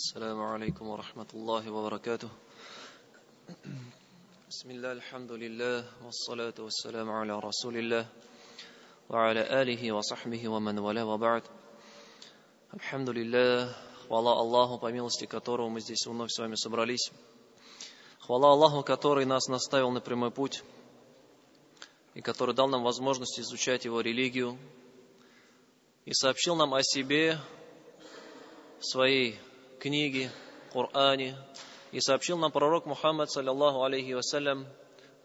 السلام عليكم ورحمة الله وبركاته بسم الله الحمد لله والصلاة والسلام على رسول الله وعلى آله وصحبه ومن والاه وبعد الحمد لله Хвала Аллаху, по милости которого мы здесь вновь с вами собрались. Хвала Аллаху, который нас наставил на прямой путь и который дал нам возможность изучать Его религию и сообщил нам о себе в своей книге, Коране, и сообщил нам пророк Мухаммад, саллиллаху алейхи вассалям,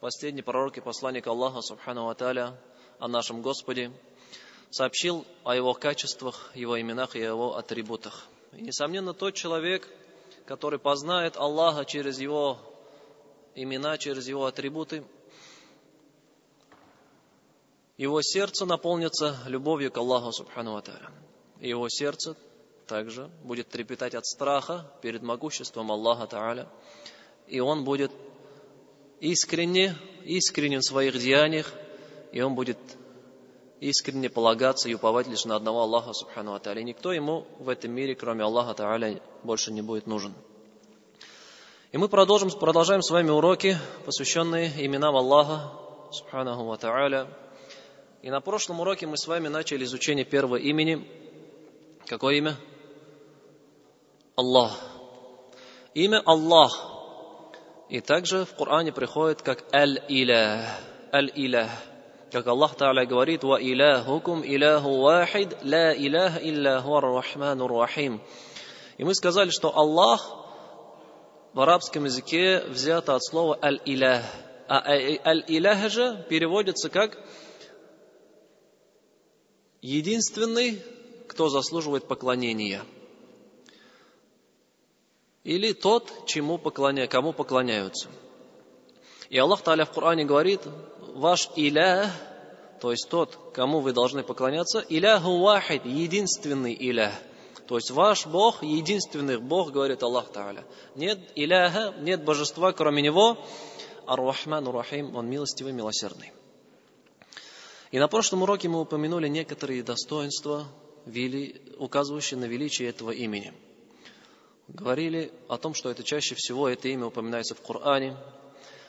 последний пророк и посланник Аллаха, субхану ва о нашем Господе, сообщил о его качествах, его именах и его атрибутах – и, несомненно, тот человек, который познает Аллаха через его имена, через его атрибуты, его сердце наполнится любовью к Аллаху Субхану Ва Его сердце также будет трепетать от страха перед могуществом Аллаха Та'аля. И он будет искренне, искренен в своих деяниях, и он будет искренне полагаться и уповать лишь на одного Аллаха Субхану Аталя. Никто ему в этом мире, кроме Аллаха Тааля, больше не будет нужен. И мы продолжим, продолжаем с вами уроки, посвященные именам Аллаха Субханаху Ва Тааля. И на прошлом уроке мы с вами начали изучение первого имени. Какое имя? Аллах. Имя Аллах. И также в Коране приходит как Аль-Илях. Аль-Илях как Аллах Та'аля говорит, «Ва иляхукум иляху вахид, ла иляха илля рахману рахим». И мы сказали, что Аллах в арабском языке взято от слова аль-илях. А аль-илях же переводится как единственный, кто заслуживает поклонения. Или тот, чему поклоня... кому поклоняются. И Аллах Та'аля в Коране говорит, ваш илях, то есть тот, кому вы должны поклоняться, иляху вахид, единственный илях. То есть ваш Бог, единственный Бог, говорит Аллах Та'аля. Нет иляха, нет божества, кроме Него. Ар-Рахман Рахим, Он милостивый, милосердный. И на прошлом уроке мы упомянули некоторые достоинства, указывающие на величие этого имени. Говорили о том, что это чаще всего это имя упоминается в Коране,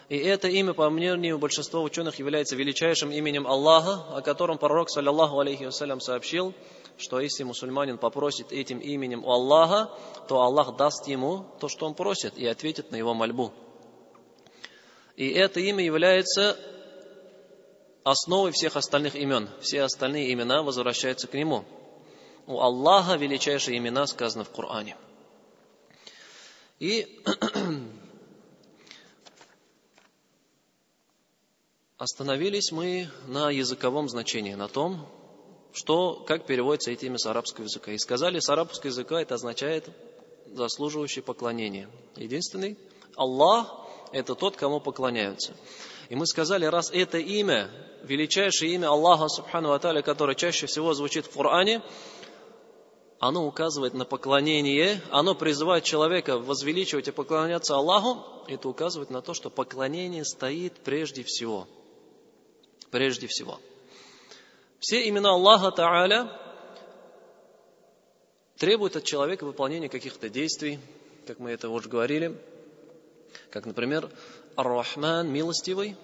и это имя, по мнению большинства ученых, является величайшим именем Аллаха, о котором пророк, саллиллаху алейхи вассалям, сообщил, что если мусульманин попросит этим именем у Аллаха, то Аллах даст ему то, что он просит, и ответит на его мольбу. И это имя является основой всех остальных имен. Все остальные имена возвращаются к нему. У Аллаха величайшие имена сказаны в Коране. И Остановились мы на языковом значении, на том, что, как переводится эти имя с арабского языка. И сказали, с арабского языка это означает заслуживающий поклонения. Единственный Аллах – это тот, кому поклоняются. И мы сказали, раз это имя, величайшее имя Аллаха, Субхану Аталя, которое чаще всего звучит в Коране, оно указывает на поклонение, оно призывает человека возвеличивать и поклоняться Аллаху, это указывает на то, что поклонение стоит прежде всего – прежде всего. Все имена Аллаха Та'аля требуют от человека выполнения каких-то действий, как мы это уже говорили, как, например, Ар-Рахман, милостивый,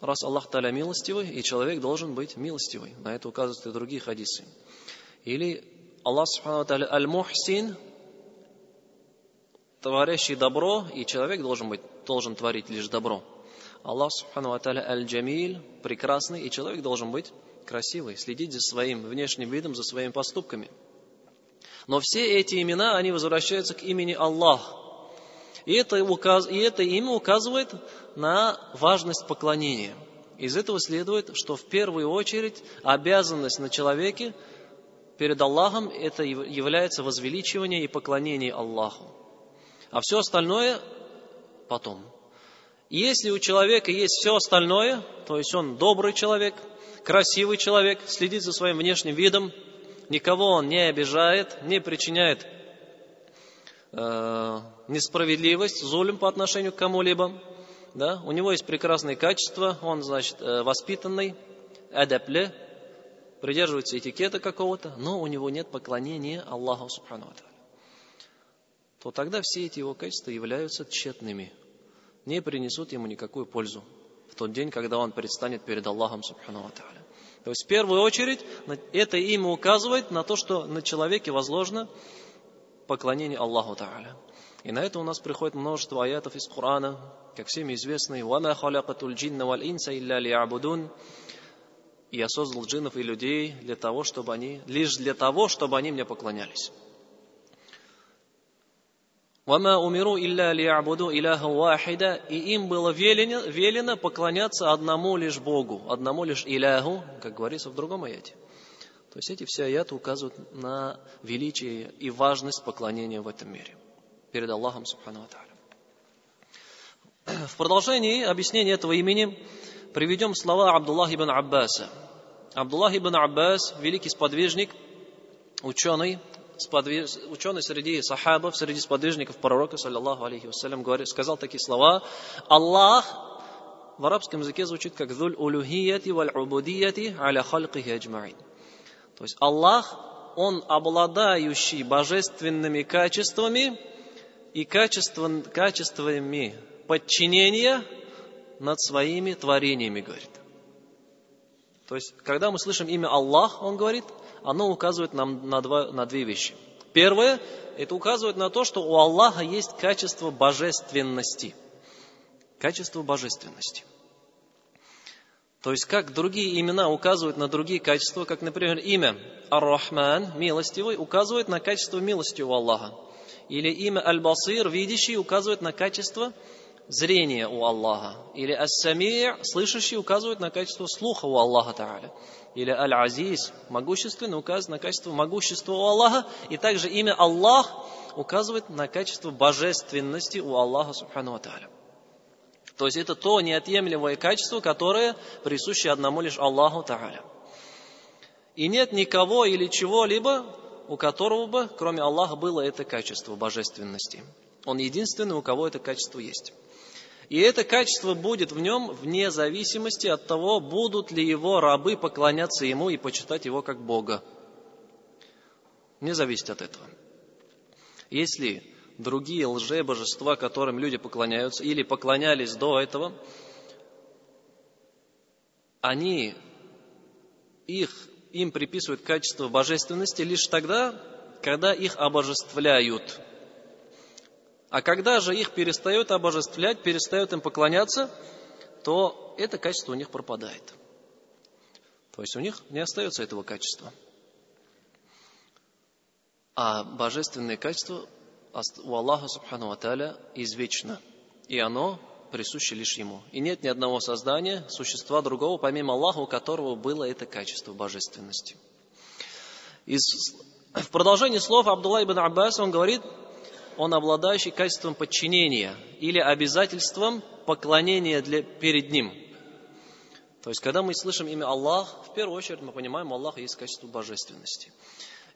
раз Аллах Та'аля милостивый, и человек должен быть милостивый. На это указывают и другие хадисы. Или Аллах Субхану Та'аля Аль-Мухсин, творящий добро, и человек должен, быть, должен творить лишь добро. Аллах Субхану Аталя Аль-Джамиль, прекрасный, и человек должен быть красивый, следить за своим внешним видом, за своими поступками. Но все эти имена, они возвращаются к имени Аллах. И это, указ, и это имя указывает на важность поклонения. Из этого следует, что в первую очередь обязанность на человеке перед Аллахом это является возвеличивание и поклонение Аллаху. А все остальное потом – если у человека есть все остальное, то есть он добрый человек, красивый человек, следит за своим внешним видом, никого он не обижает, не причиняет э, несправедливость, зулем по отношению к кому-либо, да, у него есть прекрасные качества, он, значит, э, воспитанный, адапле, придерживается этикета какого-то, но у него нет поклонения Аллаху Субхану то тогда все эти его качества являются тщетными, не принесут ему никакую пользу в тот день, когда он предстанет перед Аллахом Субхану. То есть в первую очередь это имя указывает на то, что на человеке возложено поклонение Аллаху Тааля. И на это у нас приходит множество аятов из Корана, как всем известный «Вама халякатуль джинна валь инса илля лиябудун» «Я создал джиннов и людей для того, чтобы они, лишь для того, чтобы они мне поклонялись». «Вама умиру илля лиябуду иляха вахида» И им было велено, велено поклоняться одному лишь Богу, одному лишь Иляху, как говорится в другом аяте. То есть эти все аяты указывают на величие и важность поклонения в этом мире перед Аллахом Субхану. В продолжении объяснения этого имени приведем слова Абдуллах ибн Аббаса. Абдуллах ибн Аббас, великий сподвижник, ученый, сподвиж... ученый среди сахабов, среди сподвижников пророка, саллиллаху алейхи вассалям, сказал такие слова. Аллах в арабском языке звучит как «Зуль улюхияти валь убудияти аля халкихи аджмаин». То есть Аллах, Он обладающий божественными качествами и качествами подчинения над своими творениями, говорит. То есть, когда мы слышим имя Аллах, он говорит, оно указывает нам на, два, на две вещи. Первое, это указывает на то, что у Аллаха есть качество божественности. Качество божественности. То есть, как другие имена указывают на другие качества, как, например, имя Ар-Рахман, милостивый, указывает на качество милости у Аллаха. Или имя Аль-Басир, видящий, указывает на качество зрения у Аллаха. Или Ас-Сами' слышащий, указывает на качество слуха у Аллаха Та'аля. Или Аль-Азиз, могущественный, указывает на качество могущества у Аллаха. И также имя Аллах указывает на качество божественности у Аллаха Субхану Та'аля. То есть это то неотъемлемое качество, которое присуще одному лишь Аллаху Та'аля. И нет никого или чего-либо, у которого бы, кроме Аллаха, было это качество божественности. Он единственный, у кого это качество есть. И это качество будет в нем вне зависимости от того, будут ли его рабы поклоняться ему и почитать его как Бога. Не зависит от этого. Если другие лже-божества, которым люди поклоняются или поклонялись до этого, они их им приписывают качество божественности лишь тогда, когда их обожествляют. А когда же их перестают обожествлять, перестают им поклоняться, то это качество у них пропадает. То есть у них не остается этого качества. А божественное качество у Аллаха Субхану Аталя извечно. И оно присуще лишь Ему. И нет ни одного создания, существа другого, помимо Аллаха, у которого было это качество божественности. Из, в продолжении слов Абдулла ибн Аббас он говорит, он обладающий качеством подчинения или обязательством поклонения для, перед Ним. То есть, когда мы слышим имя Аллах, в первую очередь мы понимаем, Аллах есть качество божественности.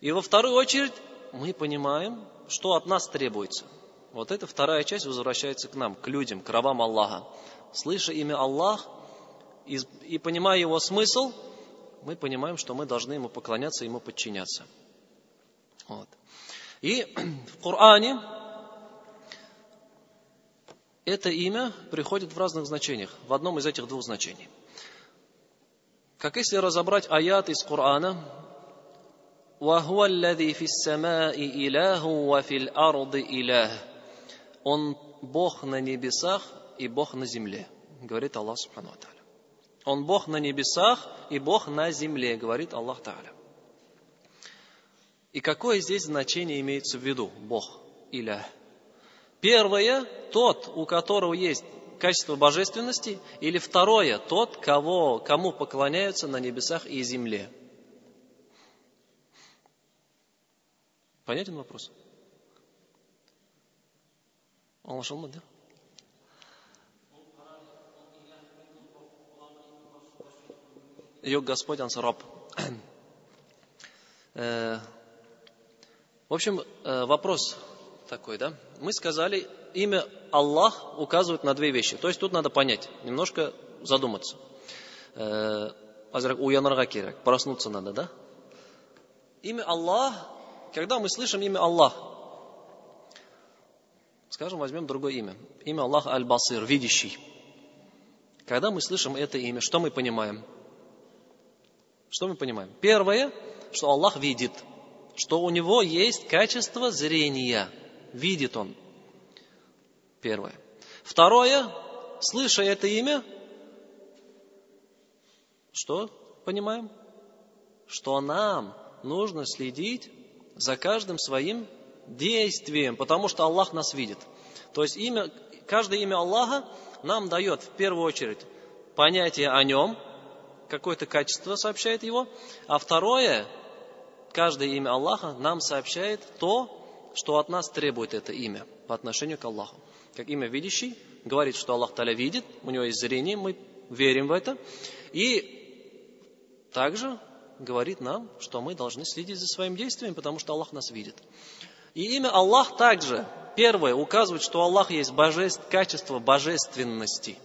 И во вторую очередь мы понимаем, что от нас требуется – вот эта вторая часть возвращается к нам, к людям, к рабам Аллаха. Слыша имя Аллах и, и понимая его смысл, мы понимаем, что мы должны ему поклоняться, ему подчиняться. Вот. И в Коране это имя приходит в разных значениях, в одном из этих двух значений. Как если разобрать аят из Корана, وهو الذي في السماء إله وفي الأرض إله он Бог на небесах и Бог на земле, говорит Аллах Субхану Тааля. Он Бог на небесах и Бог на земле, говорит Аллах Тааля. И какое здесь значение имеется в виду Бог, Иля? Первое, тот, у которого есть качество божественности, или второе, тот, кого, кому поклоняются на небесах и земле. Понятен вопрос? Anlaşılmadı. Yok Господь, Он раб. В общем, вопрос такой, да? Мы сказали, имя Аллах указывает на две вещи. То есть тут надо понять, немножко задуматься. Азрак уянарға керек, проснуться надо, да? Имя Аллах, когда мы слышим имя Аллах, Скажем, возьмем другое имя. Имя Аллаха Аль-Басир, видящий. Когда мы слышим это имя, что мы понимаем? Что мы понимаем? Первое, что Аллах видит, что у него есть качество зрения. Видит он. Первое. Второе, слыша это имя, что понимаем? Что нам нужно следить за каждым своим действием, потому что Аллах нас видит. То есть имя, каждое имя Аллаха нам дает в первую очередь понятие о нем, какое-то качество сообщает его, а второе, каждое имя Аллаха нам сообщает то, что от нас требует это имя по отношению к Аллаху. Как имя видящий говорит, что Аллах Таля видит, у него есть зрение, мы верим в это. И также говорит нам, что мы должны следить за своим действием, потому что Аллах нас видит. И имя Аллах также, первое, указывает, что Аллах есть божеств, качество божественности.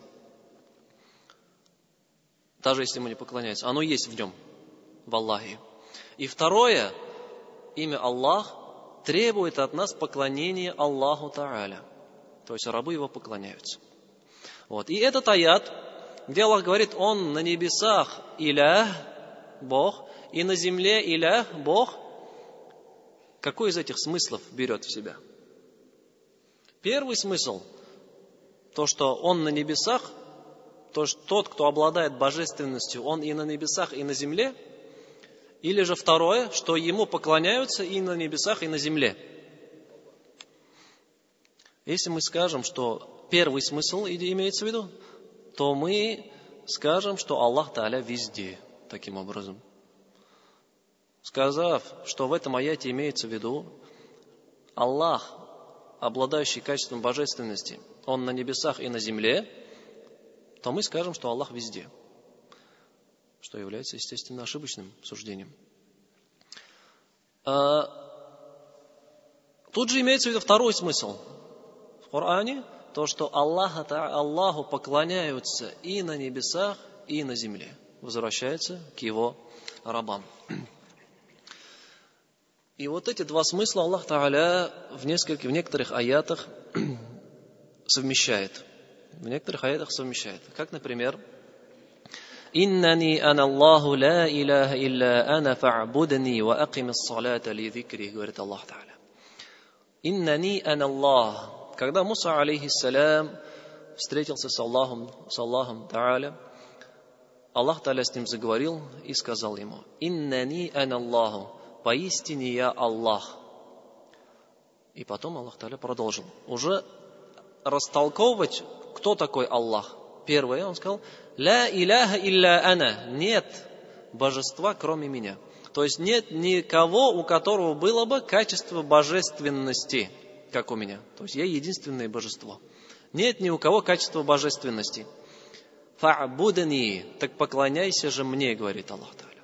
Даже если мы не поклоняемся, оно есть в нем, в Аллахе. И второе, имя Аллах требует от нас поклонения Аллаху Та'аля. То есть рабы его поклоняются. Вот. И этот аят, где Аллах говорит, Он на небесах Илях, Бог, и на земле Илях, Бог, какой из этих смыслов берет в себя? Первый смысл, то, что Он на небесах, то, что тот, кто обладает божественностью, Он и на небесах, и на земле, или же второе, что Ему поклоняются и на небесах, и на земле. Если мы скажем, что первый смысл имеется в виду, то мы скажем, что Аллах Та'аля везде – таким образом. Сказав, что в этом аяте имеется в виду Аллах, обладающий качеством божественности, Он на небесах и на земле, то мы скажем, что Аллах везде, что является, естественно, ошибочным суждением. А, тут же имеется в виду второй смысл. В Коране то, что Аллаха, Аллаху поклоняются и на небесах, и на земле возвращается к его рабам. И вот эти два смысла Аллах Та'аля в, нескольких, в некоторых аятах совмещает. В некоторых аятах совмещает. Как, например, «Иннани ана Аллаху ла илаха илля ана фа'будни ва аким салата ли зикри», говорит Аллах Та'аля. «Иннани ана Аллах». Когда Муса, алейхиссалям, встретился с Аллахом, с Аллахом Та'аля, Аллах Таля с ним заговорил и сказал ему, «Иннани ан Аллаху, поистине я Аллах». И потом Аллах Таля продолжил. Уже растолковывать, кто такой Аллах. Первое, он сказал, «Ля иляха илля ана». Нет божества, кроме меня. То есть нет никого, у которого было бы качество божественности, как у меня. То есть я единственное божество. Нет ни у кого качества божественности. Фа'будани, так поклоняйся же мне, говорит Аллах Та'аля.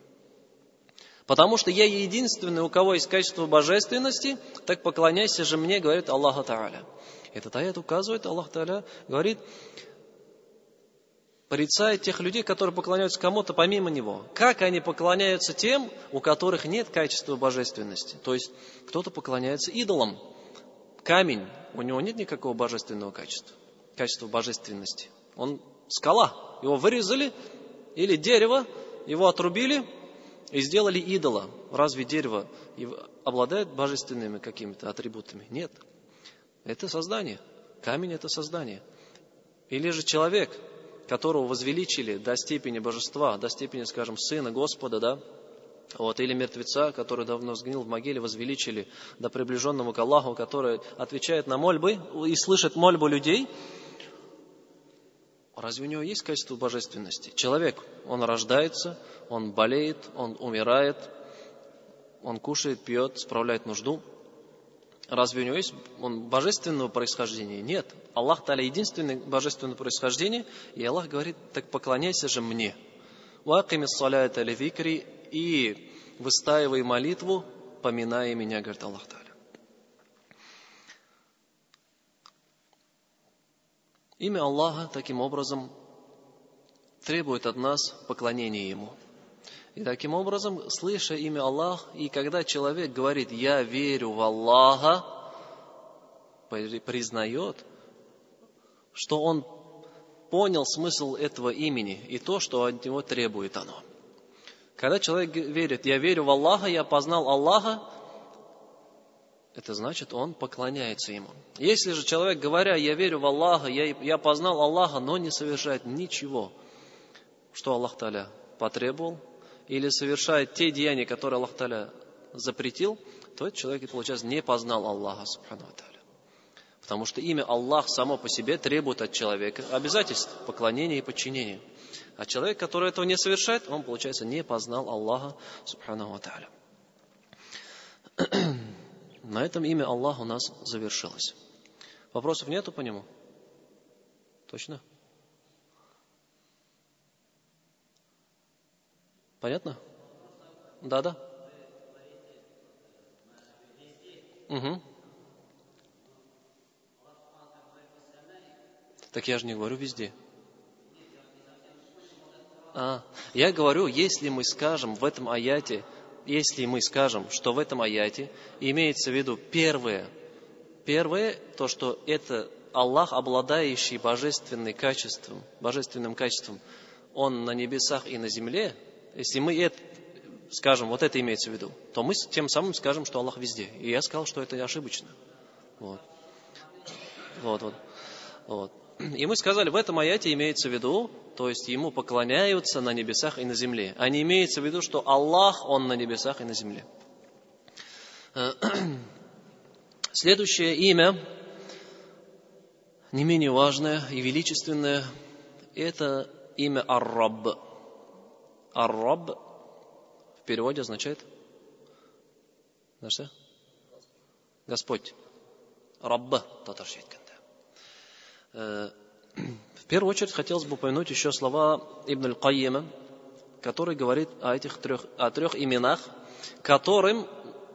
Потому что я единственный, у кого есть качество божественности, так поклоняйся же мне, говорит Аллах Та'аля. Этот аят указывает, Аллах Та'аля говорит, порицает тех людей, которые поклоняются кому-то помимо Него. Как они поклоняются тем, у которых нет качества божественности? То есть кто-то поклоняется идолам. Камень, у него нет никакого божественного качества, качества божественности. Он скала. Его вырезали, или дерево, его отрубили и сделали идола. Разве дерево обладает божественными какими-то атрибутами? Нет. Это создание. Камень – это создание. Или же человек, которого возвеличили до степени божества, до степени, скажем, сына Господа, да, вот, или мертвеца, который давно сгнил в могиле, возвеличили до приближенного к Аллаху, который отвечает на мольбы и слышит мольбу людей – Разве у него есть качество божественности? Человек, он рождается, он болеет, он умирает, он кушает, пьет, справляет нужду. Разве у него есть он божественного происхождения? Нет. Аллах Таля единственное божественное происхождение, и Аллах говорит, так поклоняйся же мне. Вакими салята викри и выстаивай молитву, поминая меня, говорит Аллах Таля. Имя Аллаха таким образом требует от нас поклонения Ему. И таким образом, слыша имя Аллах, и когда человек говорит «Я верю в Аллаха», признает, что он понял смысл этого имени и то, что от него требует оно. Когда человек верит, я верю в Аллаха, я познал Аллаха, это значит, он поклоняется ему. Если же человек, говоря, я верю в Аллаха, я, я познал Аллаха, но не совершает ничего, что Аллах Таля потребовал, или совершает те деяния, которые Аллах Таля запретил, то этот человек, получается, не познал Аллаха, Субхану. Потому что имя Аллах само по себе требует от человека обязательств, поклонения и подчинения. А человек, который этого не совершает, он, получается, не познал Аллаха, Субхану Таля. На этом имя Аллах у нас завершилось. Вопросов нету по нему? Точно? Понятно? Да, да. Угу. Так я же не говорю везде. А, я говорю, если мы скажем в этом аяте, если мы скажем, что в этом аяте имеется в виду первое, первое, то, что это Аллах, обладающий божественным качеством, божественным качеством, Он на небесах и на земле, если мы это, скажем, вот это имеется в виду, то мы тем самым скажем, что Аллах везде. И я сказал, что это ошибочно. Вот. Вот, вот. вот. И мы сказали, в этом аяте имеется в виду, то есть ему поклоняются на небесах и на земле. А не имеется в виду, что Аллах, Он на небесах и на земле. Следующее имя, не менее важное и величественное, это имя Ар-Рабб. Ар-Рабб в переводе означает на что? Господь. Рабба Э, в первую очередь хотелось бы упомянуть еще слова Ибн Аль-Кайима, который говорит о этих трех, о трех именах, которым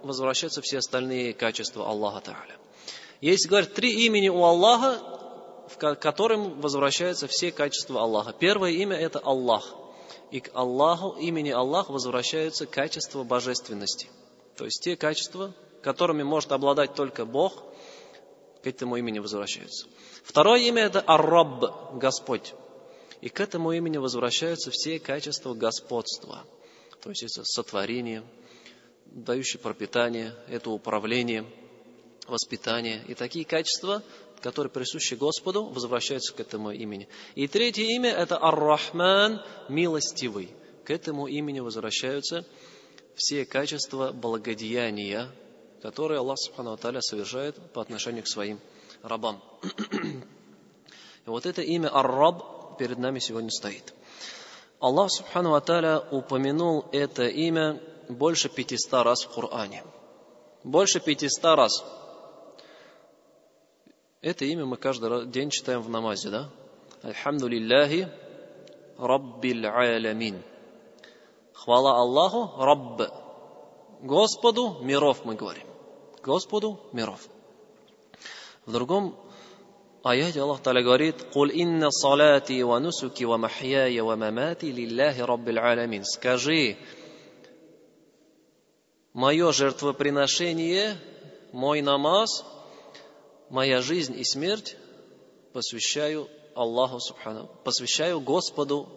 возвращаются все остальные качества Аллаха Тааля. Есть, говорят, три имени у Аллаха, в которым возвращаются все качества Аллаха. Первое имя – это Аллах. И к Аллаху, имени Аллах, возвращаются качества божественности. То есть те качества, которыми может обладать только Бог, к этому имени возвращаются. Второе имя это Ар-Рабб, Господь. И к этому имени возвращаются все качества господства. То есть это сотворение, дающее пропитание, это управление, воспитание. И такие качества, которые присущи Господу, возвращаются к этому имени. И третье имя это Ар-Рахман, милостивый. К этому имени возвращаются все качества благодеяния, которые Аллах Субхану Аталя совершает по отношению к своим рабам. И вот это имя Ар-Раб перед нами сегодня стоит. Аллах Субхану Аталя упомянул это имя больше 500 раз в Коране. Больше 500 раз. Это имя мы каждый день читаем в намазе, да? Альхамду лилляхи Раббил Алямин. Хвала Аллаху, Рабб. Господу миров мы говорим. Господу миров. В другом аяте Аллах Таля говорит, «Куль инна салати ва нусуки ва махьяя ва мамати лилляхи раббил аламин». Скажи, мое жертвоприношение, мой намаз, моя жизнь и смерть посвящаю Аллаху Субхану, посвящаю Господу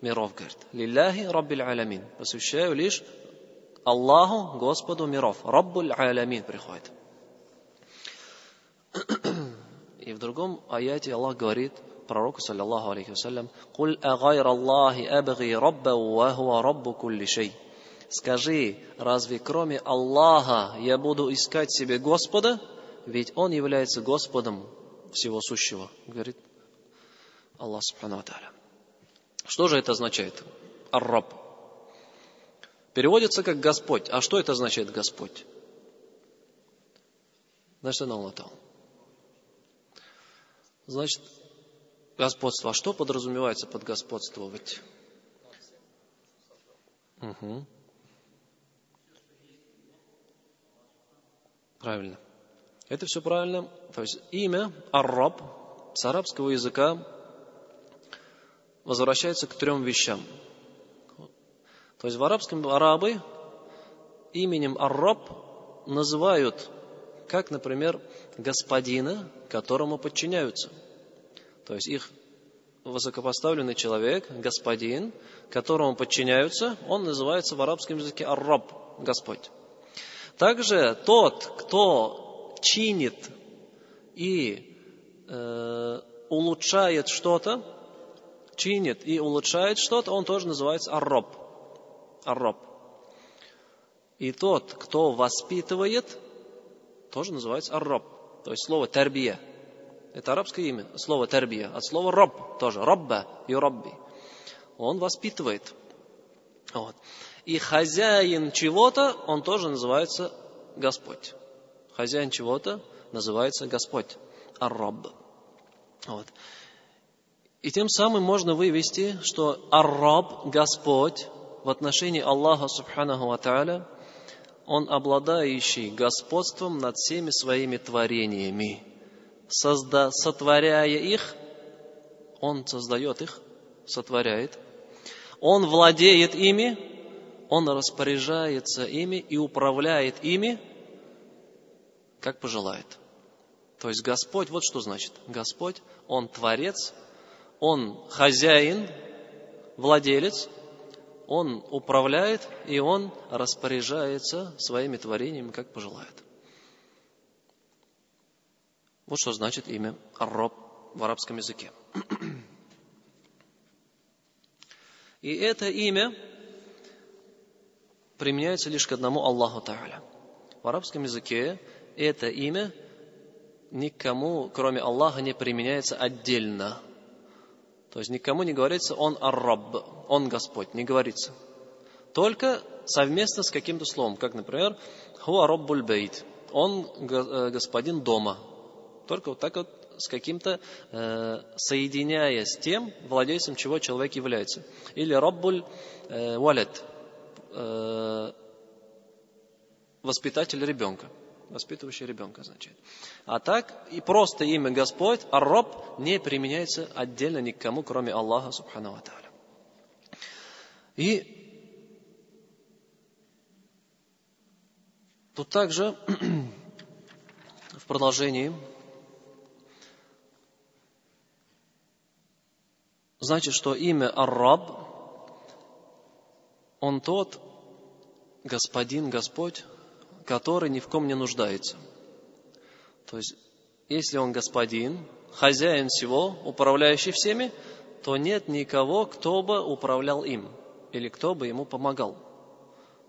миров, говорит. Лилляхи раббил аламин. Посвящаю лишь Аллаху, Господу миров. Раббуль аламин приходит. И в другом аяте Аллах говорит пророку, саллиллаху алейхи вассалям, «Куль агайр Аллахи абги рабба ва хуа раббу кулли шей». Скажи, разве кроме Аллаха я буду искать себе Господа? Ведь Он является Господом всего сущего, говорит Аллах Субхану Аталя. Что же это означает? Ар-Раб. Переводится как Господь. А что это означает Господь? Значит, Аллах Значит, господство. А что подразумевается под господствовать? Угу. Правильно. Это все правильно. То есть имя Араб с арабского языка возвращается к трем вещам. То есть в арабском арабы именем Араб называют как, например, господина, которому подчиняются. То есть их высокопоставленный человек, господин, которому подчиняются, он называется в арабском языке арраб, Господь. Также тот, кто чинит и э, улучшает что-то, чинит и улучшает что-то, он тоже называется арраб. Арраб. И тот, кто воспитывает, тоже называется арраб. То есть слово тарбия – это арабское имя, слово тарбия, от слова раб тоже, рабба, и рабби. Он воспитывает. Вот. И хозяин чего-то, он тоже называется Господь. Хозяин чего-то называется Господь, ар-рабб. Вот. И тем самым можно вывести, что ар-раб, Господь, в отношении Аллаха Субханаху Ва он обладающий господством над всеми своими творениями созда, сотворяя их, Он создает их, сотворяет, Он владеет ими, Он распоряжается ими и управляет ими, как пожелает. То есть Господь, вот что значит. Господь, Он творец, Он хозяин, владелец, Он управляет и Он распоряжается своими творениями, как пожелает. Вот что значит имя Арроб в арабском языке. И это имя применяется лишь к одному Аллаху Та'аля. В арабском языке это имя никому, кроме Аллаха, не применяется отдельно. То есть никому не говорится «Он Арраб», «Он Господь», не говорится. Только совместно с каким-то словом, как, например, «Ху Араббуль Бейт», «Он э, господин дома», только вот так вот с каким-то, э, соединяя с тем, владельцем чего человек является. Или Раббуль э, э, воспитатель ребенка, воспитывающий ребенка означает. А так и просто имя Господь, Ар-Раб, не применяется отдельно никому, кроме Аллаха Субхану Тааля. И тут также в продолжении значит, что имя Ар-Раб, он тот господин, Господь, который ни в ком не нуждается. То есть, если он господин, хозяин всего, управляющий всеми, то нет никого, кто бы управлял им или кто бы ему помогал.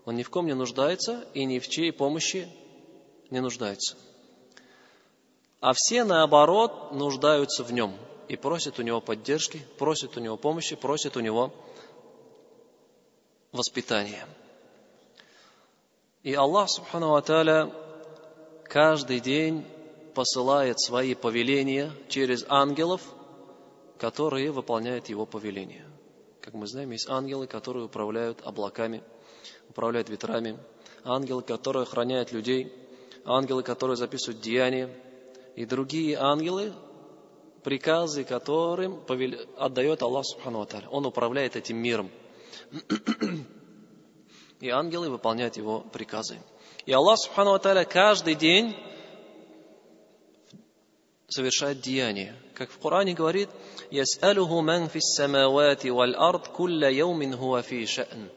Он ни в ком не нуждается и ни в чьей помощи не нуждается. А все, наоборот, нуждаются в нем – и просит у него поддержки, просит у него помощи, просит у него воспитания. И Аллах, Субхану Ва каждый день посылает свои повеления через ангелов, которые выполняют его повеления. Как мы знаем, есть ангелы, которые управляют облаками, управляют ветрами, ангелы, которые охраняют людей, ангелы, которые записывают деяния, и другие ангелы, приказы, которым отдает Аллах Субхану Аталя. Он управляет этим миром. И ангелы выполняют его приказы. И Аллах Субхану Аталя каждый день совершает деяния. Как в Коране говорит, «Яс'алуху ман фис самавати валь ард кулля яумин хуа фи ша'n».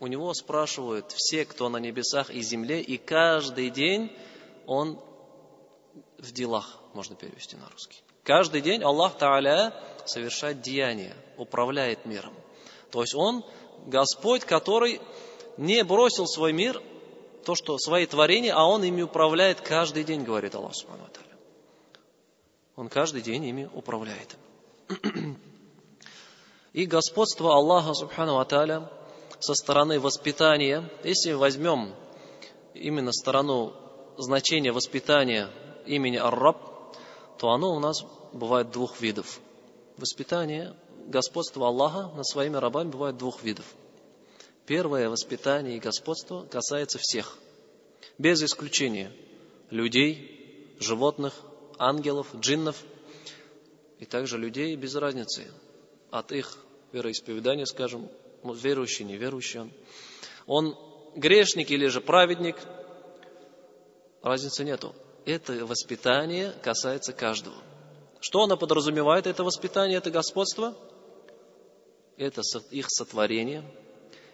У него спрашивают все, кто на небесах и земле, и каждый день он в делах, можно перевести на русский. Каждый день Аллах Тааля совершает деяния, управляет миром. То есть Он Господь, который не бросил свой мир, то, что свои творения, а Он ими управляет каждый день, говорит Аллах Субхану Он каждый день ими управляет. И господство Аллаха Субхану Аталя со стороны воспитания, если возьмем именно сторону значения воспитания имени Ар-Раб, то оно у нас бывает двух видов. Воспитание, господство Аллаха над своими рабами бывает двух видов. Первое воспитание и господство касается всех, без исключения людей, животных, ангелов, джиннов и также людей без разницы от их вероисповедания, скажем, верующий, неверующий он. Он грешник или же праведник, разницы нету. Это воспитание касается каждого. Что оно подразумевает, это воспитание, это господство? Это их сотворение,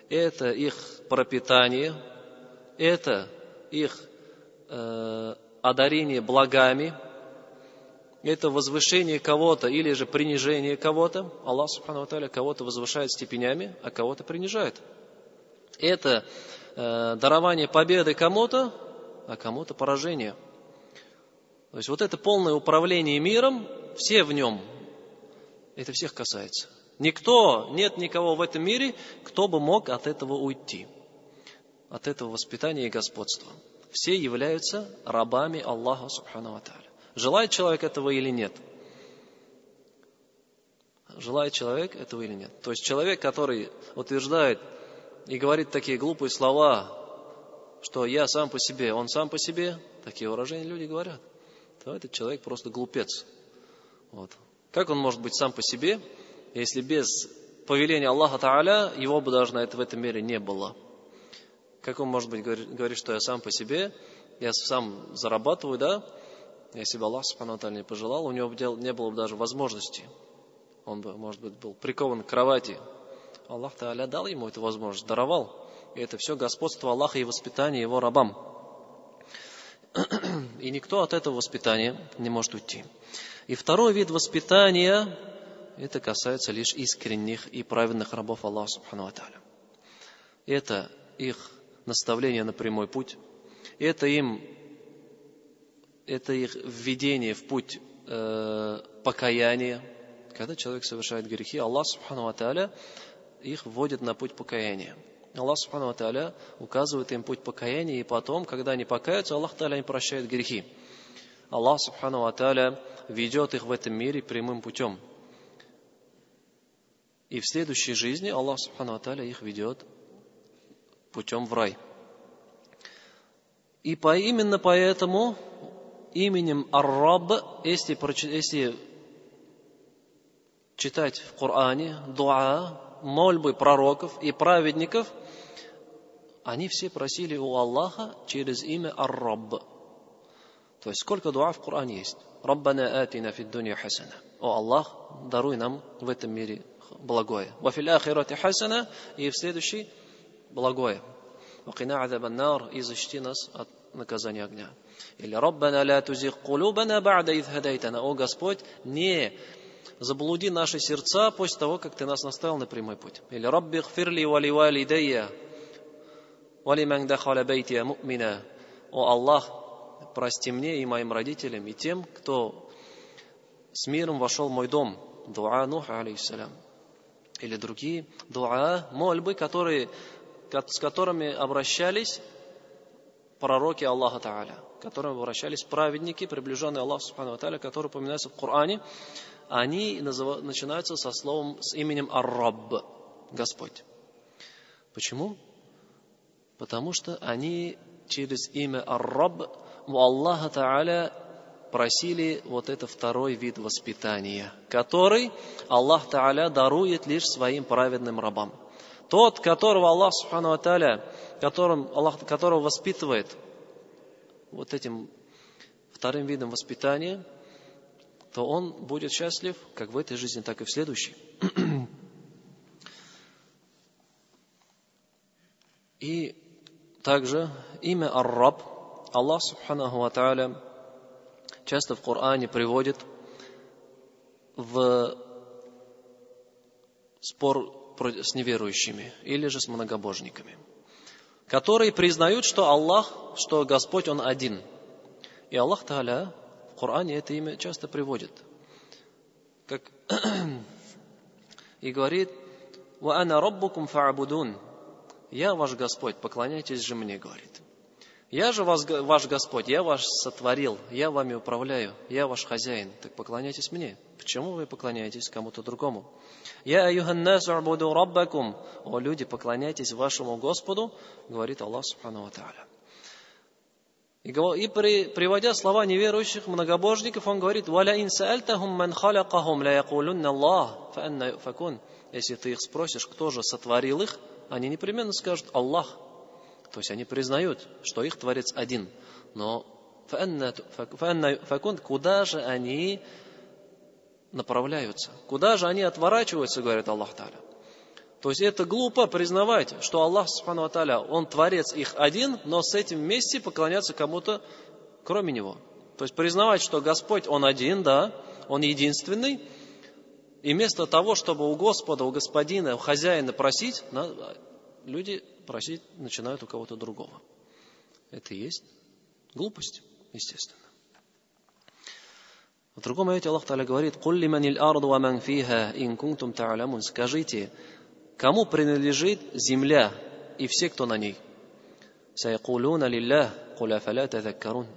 это их пропитание, это их э, одарение благами, это возвышение кого-то или же принижение кого-то. Аллах Субхану Тааля кого-то возвышает степенями, а кого-то принижает. Это э, дарование победы кому-то, а кому-то поражение. То есть вот это полное управление миром, все в нем, это всех касается. Никто, нет никого в этом мире, кто бы мог от этого уйти, от этого воспитания и господства. Все являются рабами Аллаха Субхану Тааля. Желает человек этого или нет? Желает человек этого или нет? То есть человек, который утверждает и говорит такие глупые слова, что я сам по себе, он сам по себе, такие выражения люди говорят, то этот человек просто глупец. Вот. Как он может быть сам по себе, если без повеления Аллаха Тааля его бы даже на это, в этом мире не было? Как он может быть говорить, что я сам по себе, я сам зарабатываю, да, если бы Аллах Субхану не пожелал, у него не было бы даже возможности. Он бы, может быть, был прикован к кровати. Аллах Та'аля дал ему эту возможность, даровал. И это все господство Аллаха и воспитание его рабам. И никто от этого воспитания не может уйти. И второй вид воспитания, это касается лишь искренних и праведных рабов Аллаха Субхану Это их наставление на прямой путь. Это им это их введение в путь э, покаяния. Когда человек совершает грехи, Аллах Субхану Ва их вводит на путь покаяния. Аллах Субхану Ва указывает им путь покаяния, и потом, когда они покаются, Аллах Та'аля им прощает грехи. Аллах Субхану Ва ведет их в этом мире прямым путем. И в следующей жизни Аллах Субхану Ва их ведет путем в рай. И по, именно поэтому именем Ар-Раб, если, если читать в Коране дуа, мольбы пророков и праведников, они все просили у Аллаха через имя Ар-Рабб. То есть сколько дуа в Коране есть? Раббана атина фид дунья хасана. О Аллах, даруй нам в этом мире благое. Вафил ахирати хасана и в следующий благое. Вакина азабан и защити нас от наказания огня. Или «Раббана ля тузих кулубана ба'да ид хадайтана». О Господь, не заблуди наши сердца после того, как Ты нас наставил на прямой путь. Или «Рабби гфирли вали вали ман дахаля бейтия му'мина». О Аллах, прости мне и моим родителям, и тем, кто с миром вошел в мой дом. Дуа Нуха, алейхиссалям. Или другие дуа, мольбы, которые, с которыми обращались пророки Аллаха Та'аля, к которым обращались праведники, приближенные Аллаху Субхану Та'аля, которые упоминаются в Коране, они начинаются со словом, с именем Ар-Рабб, Господь. Почему? Потому что они через имя Ар-Рабб у Аллаха Та'аля просили вот это второй вид воспитания, который Аллах Та'аля дарует лишь своим праведным рабам. Тот, которого Аллах Субхану Аталя, которым, Аллах, которого воспитывает вот этим вторым видом воспитания, то он будет счастлив как в этой жизни, так и в следующей. И также имя Ар-Раб Аллах Субханаху Ва часто в Коране приводит в спор с неверующими или же с многобожниками, которые признают, что Аллах, что Господь, Он один. И Аллах Та'аля в Коране это имя часто приводит. Как и говорит, «Ва ана раббукум фа'будун». Я ваш Господь, поклоняйтесь же мне, говорит. Я же вас, ваш Господь, я вас сотворил, я вами управляю, я ваш хозяин, так поклоняйтесь мне. Почему вы поклоняетесь кому-то другому? Я аюханнасу абуду раббакум. О люди, поклоняйтесь вашему Господу, говорит Аллах Субхану Ва и, и при, приводя слова неверующих многобожников, он говорит. Если ты их спросишь, кто же сотворил их, они непременно скажут «Аллах». То есть они признают, что их Творец один. Но Куда же они направляются? Куда же они отворачиваются, говорит Аллах Таля? То есть это глупо признавать, что Аллах Субхану Аталя, Он творец их один, но с этим вместе поклоняться кому-то, кроме Него. То есть признавать, что Господь, Он один, да, Он единственный, и вместо того, чтобы у Господа, у Господина, у хозяина просить, люди просить начинают у кого-то другого. Это и есть глупость, естественно. В другом аяте Аллах Таля говорит, Скажите, Кому принадлежит земля и все, кто на ней?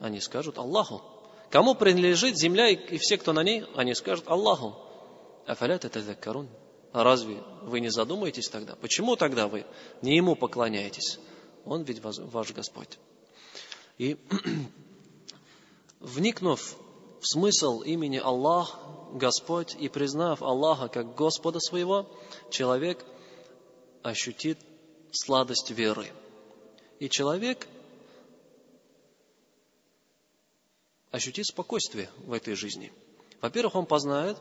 Они скажут Аллаху. Кому принадлежит земля и все, кто на ней? Они скажут Аллаху. Разве вы не задумаетесь тогда? Почему тогда вы не Ему поклоняетесь? Он ведь ваш Господь. И вникнув в смысл имени Аллах, Господь, и признав Аллаха как Господа своего, человек – ощутит сладость веры. И человек ощутит спокойствие в этой жизни. Во-первых, он познает,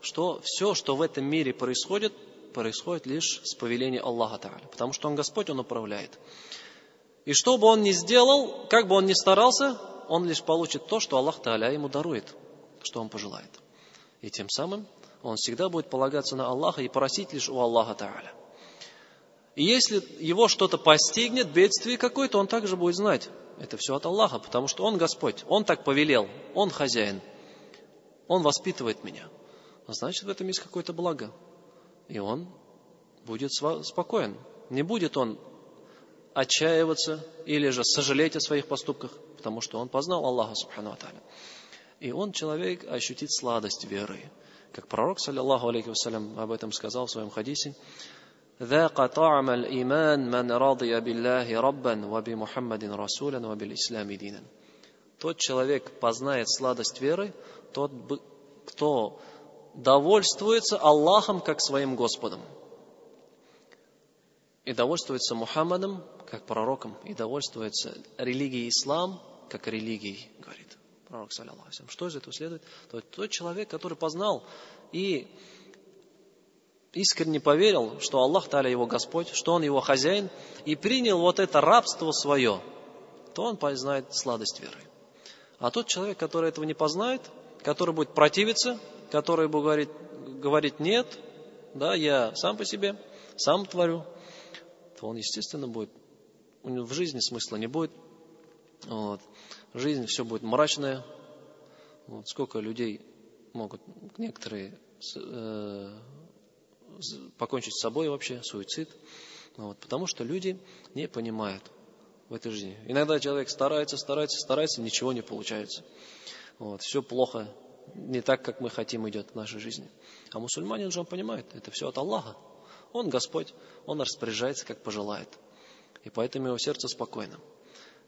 что все, что в этом мире происходит, происходит лишь с повеления Аллаха Та'аля. Потому что Он Господь, Он управляет. И что бы он ни сделал, как бы он ни старался, он лишь получит то, что Аллах Та'аля ему дарует, что он пожелает. И тем самым он всегда будет полагаться на Аллаха и просить лишь у Аллаха Та'аля. И если его что-то постигнет, бедствие какое-то, он также будет знать. Это все от Аллаха, потому что Он Господь, Он так повелел, Он хозяин, Он воспитывает меня. А значит, в этом есть какое-то благо. И он будет спокоен. Не будет он отчаиваться или же сожалеть о своих поступках, потому что он познал Аллаха Субхану Аталя. И он, человек, ощутит сладость веры. Как пророк, саллиллаху алейхи вассалям, об этом сказал в своем хадисе, ذاق طعم الإيمان من رضي بالله ربا وبمحمد رسولا وبالإسلام دينا Тот человек познает сладость веры, тот, кто довольствуется Аллахом как своим Господом. И довольствуется Мухаммадом как пророком. И довольствуется религией ислам как религией, говорит пророк, саллиллаху Что из этого следует? Тот, тот человек, который познал и искренне поверил, что Аллах Таля его Господь, что Он его хозяин, и принял вот это рабство свое, то он познает сладость веры. А тот человек, который этого не познает, который будет противиться, который будет говорить, говорить нет, да, я сам по себе, сам творю, то он, естественно, будет, у него в жизни смысла не будет, вот. жизнь все будет мрачная, вот. сколько людей могут некоторые э, покончить с собой вообще, суицид. Вот, потому что люди не понимают в этой жизни. Иногда человек старается, старается, старается, ничего не получается. Вот, все плохо, не так, как мы хотим, идет в нашей жизни. А мусульманин же он понимает, это все от Аллаха. Он Господь, он распоряжается, как пожелает. И поэтому его сердце спокойно.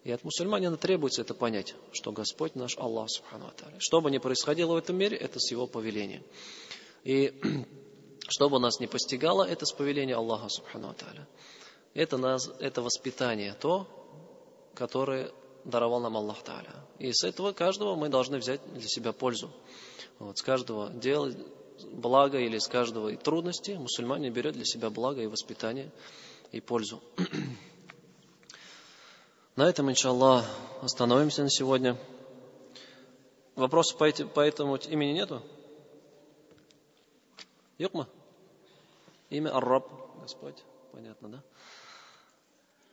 И от мусульманина требуется это понять, что Господь наш Аллах, Субхану Что бы ни происходило в этом мире, это с его повеления. И Что бы нас не постигало, это с повеления Аллаха Субхану. Это, нас, это воспитание, то, которое даровал нам Аллах Та'аля. И с этого каждого мы должны взять для себя пользу. Вот, с каждого дела благо или с каждого трудности мусульманин берет для себя благо и воспитание и пользу. На этом, иншаллах, остановимся на сегодня. Вопросов по, по этому имени нету? Юкма? Имя Ар-Раб, Господь. Понятно, да?